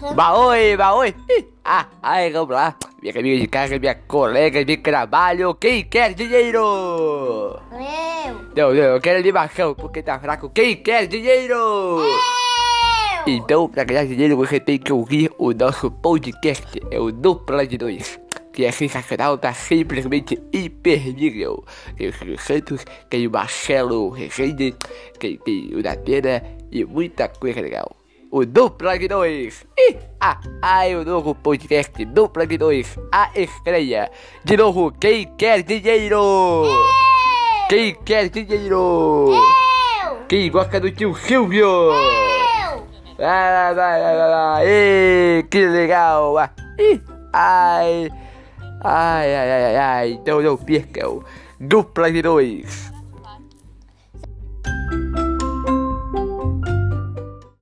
Baoi, baoi. Ah, ai, vamos lá. Minha amiga de casa, minha colega de trabalho. Quem quer dinheiro? Eu. Não, não, eu quero animação porque tá fraco. Quem quer dinheiro? Eu. Então, pra ganhar dinheiro, você tem que ouvir o nosso podcast. É o Dupla de Dois. Que é sensacional, tá simplesmente imperdível. Tem o Silvio Santos, tem o Marcelo Rezende, tem, tem o Datena e muita coisa legal. O Dupla de Dois. Ih, ah, ai, o novo podcast Dupla de Dois. A estreia. De novo, quem quer dinheiro? Quem quer dinheiro? Eu. Quem gosta do tio Silvio? Eu. Vai, vai, vai, vai, vai. Ê, que legal. Ah, ih, Ai, ai, ai, ai, ai. Então não percam. Dupla de dois.